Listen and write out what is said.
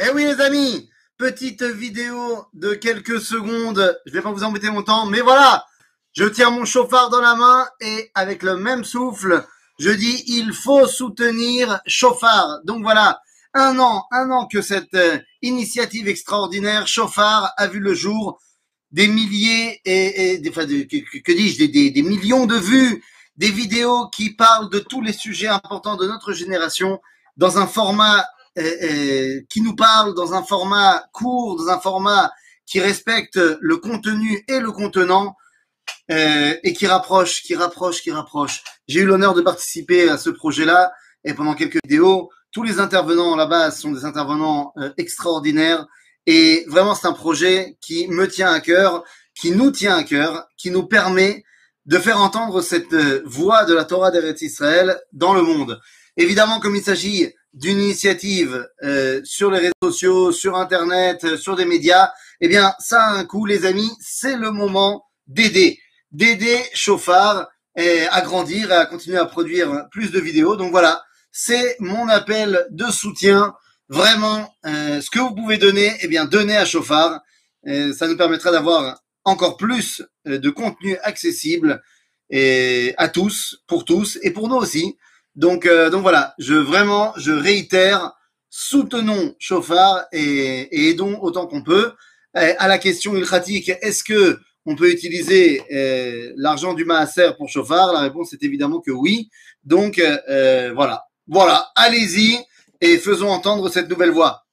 amis, petite vidéo de quelques secondes. Je vais pas vous embêter longtemps, mais voilà, je tiens mon chauffard dans la main et avec le même souffle, je dis il faut soutenir chauffard. Donc voilà, un an, un an que cette euh, initiative extraordinaire chauffard a vu le jour, des milliers et, enfin, que, dis-je, des millions de vues, des vidéos qui parlent de tous les sujets importants de notre génération dans un format qui nous parle dans un format court, dans un format qui respecte le contenu et le contenant euh, et qui rapproche, qui rapproche, qui rapproche. J'ai eu l'honneur de participer à ce projet-là et pendant quelques vidéos, tous les intervenants là-bas sont des intervenants euh, extraordinaires et vraiment c'est un projet qui me tient à cœur, qui nous tient à cœur, qui nous permet de faire entendre cette euh, voix de la Torah d'Eretz Israël dans le monde. Évidemment, comme il s'agit d'une initiative euh, sur les réseaux sociaux, sur Internet, euh, sur des médias, eh bien, ça a un coût, les amis. C'est le moment d'aider, d'aider Chauffard à grandir et à continuer à produire plus de vidéos. Donc voilà, c'est mon appel de soutien. Vraiment, euh, ce que vous pouvez donner, eh bien, donnez à Chauffard. ça nous permettra d'avoir encore plus de contenu accessible et à tous, pour tous et pour nous aussi. Donc, euh, donc voilà, je vraiment, je réitère, soutenons Chauffard et, aidons autant qu'on peut. à la question ilchatique, est-ce que on peut utiliser euh, l'argent du Maaser pour Chauffard? La réponse est évidemment que oui. Donc euh, voilà, voilà, allez-y et faisons entendre cette nouvelle voix.